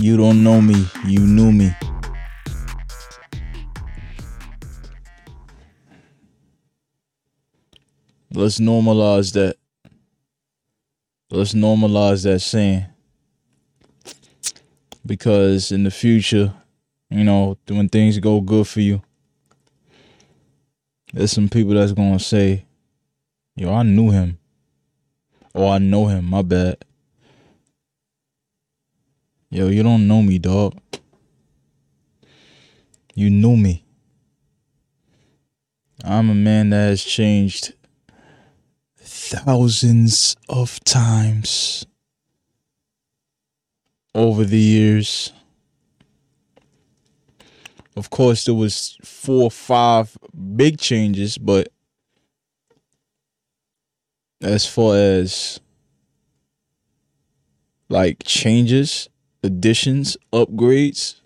You don't know me, you knew me. Let's normalize that. Let's normalize that saying. Because in the future, you know, when things go good for you, there's some people that's gonna say, Yo, I knew him. Or I know him, my bad. Yo, you don't know me, dog. You knew me. I'm a man that has changed thousands of times over the years. Of course, there was four or five big changes, but as far as like changes, additions, upgrades,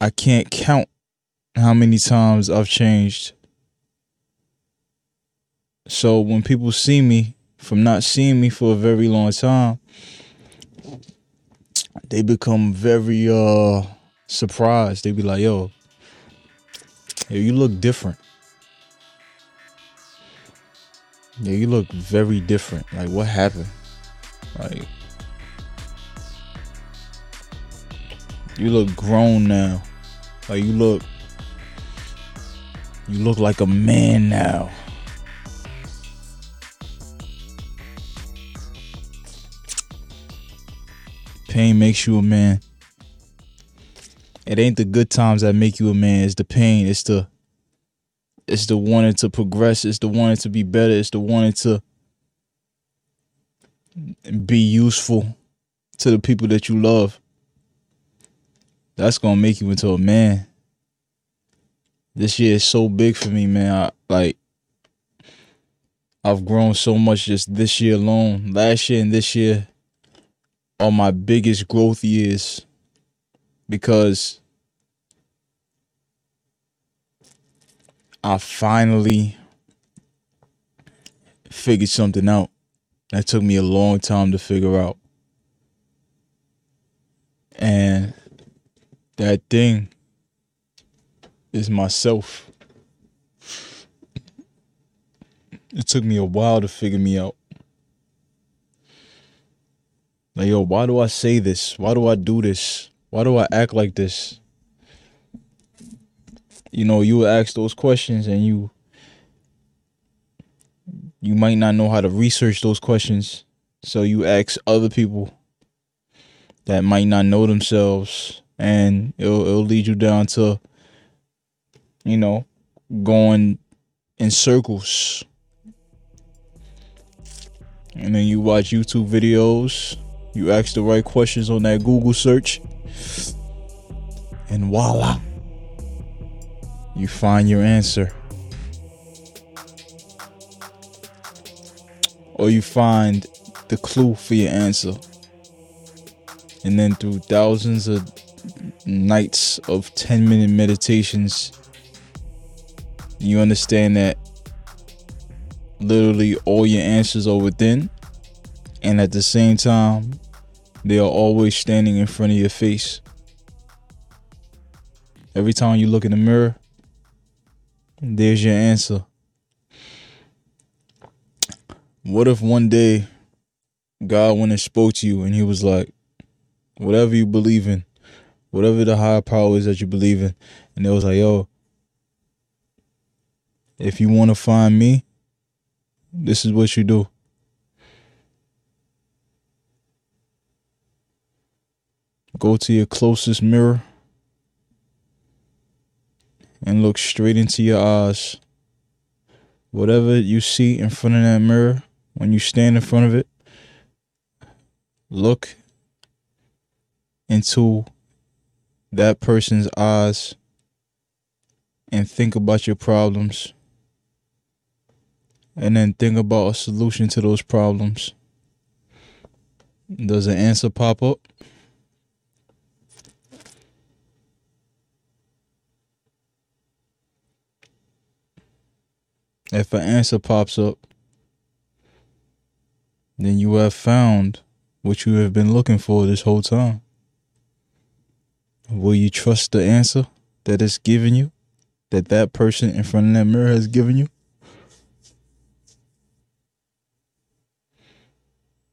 I can't count how many times I've changed. So when people see me from not seeing me for a very long time, they become very uh surprised. They be like, yo, yo, you look different. Yeah, you look very different. Like what happened? Like you look grown now. Like you look you look like a man now. Pain makes you a man. It ain't the good times that make you a man. It's the pain. It's the it's the wanting to progress. It's the wanting to be better. It's the wanting to be useful to the people that you love. That's gonna make you into a man. This year is so big for me, man. I, like I've grown so much just this year alone. Last year and this year are my biggest growth years because I finally figured something out that took me a long time to figure out. And that thing is myself. It took me a while to figure me out. Like, yo, why do I say this? Why do I do this? Why do I act like this? You know, you ask those questions and you you might not know how to research those questions. So you ask other people that might not know themselves and it'll it'll lead you down to you know, going in circles. And then you watch YouTube videos you ask the right questions on that Google search, and voila, you find your answer. Or you find the clue for your answer. And then through thousands of nights of 10 minute meditations, you understand that literally all your answers are within. And at the same time, they are always standing in front of your face. Every time you look in the mirror, there's your answer. What if one day God went and spoke to you and he was like, whatever you believe in, whatever the higher power is that you believe in, and it was like, yo, if you want to find me, this is what you do. Go to your closest mirror and look straight into your eyes. Whatever you see in front of that mirror, when you stand in front of it, look into that person's eyes and think about your problems. And then think about a solution to those problems. Does an answer pop up? If an answer pops up, then you have found what you have been looking for this whole time? Will you trust the answer that it's given you? That that person in front of that mirror has given you?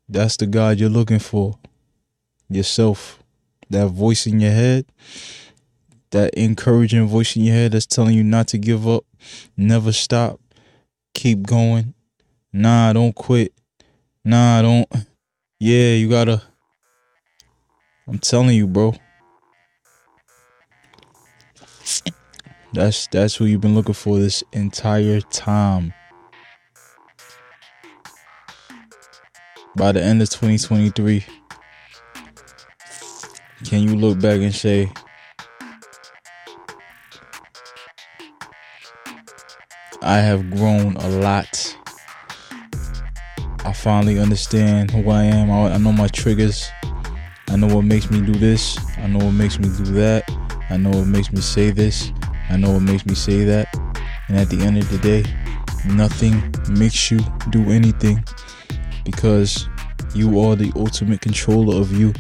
That's the God you're looking for. Yourself. That voice in your head. That encouraging voice in your head that's telling you not to give up. Never stop. Keep going. Nah, don't quit. Nah, I don't. Yeah, you gotta. I'm telling you, bro. That's that's who you've been looking for this entire time. By the end of 2023, can you look back and say, I have grown a lot. I finally understand who I am. I, I know my triggers. I know what makes me do this. I know what makes me do that. I know what makes me say this. I know what makes me say that. And at the end of the day, nothing makes you do anything because you are the ultimate controller of you.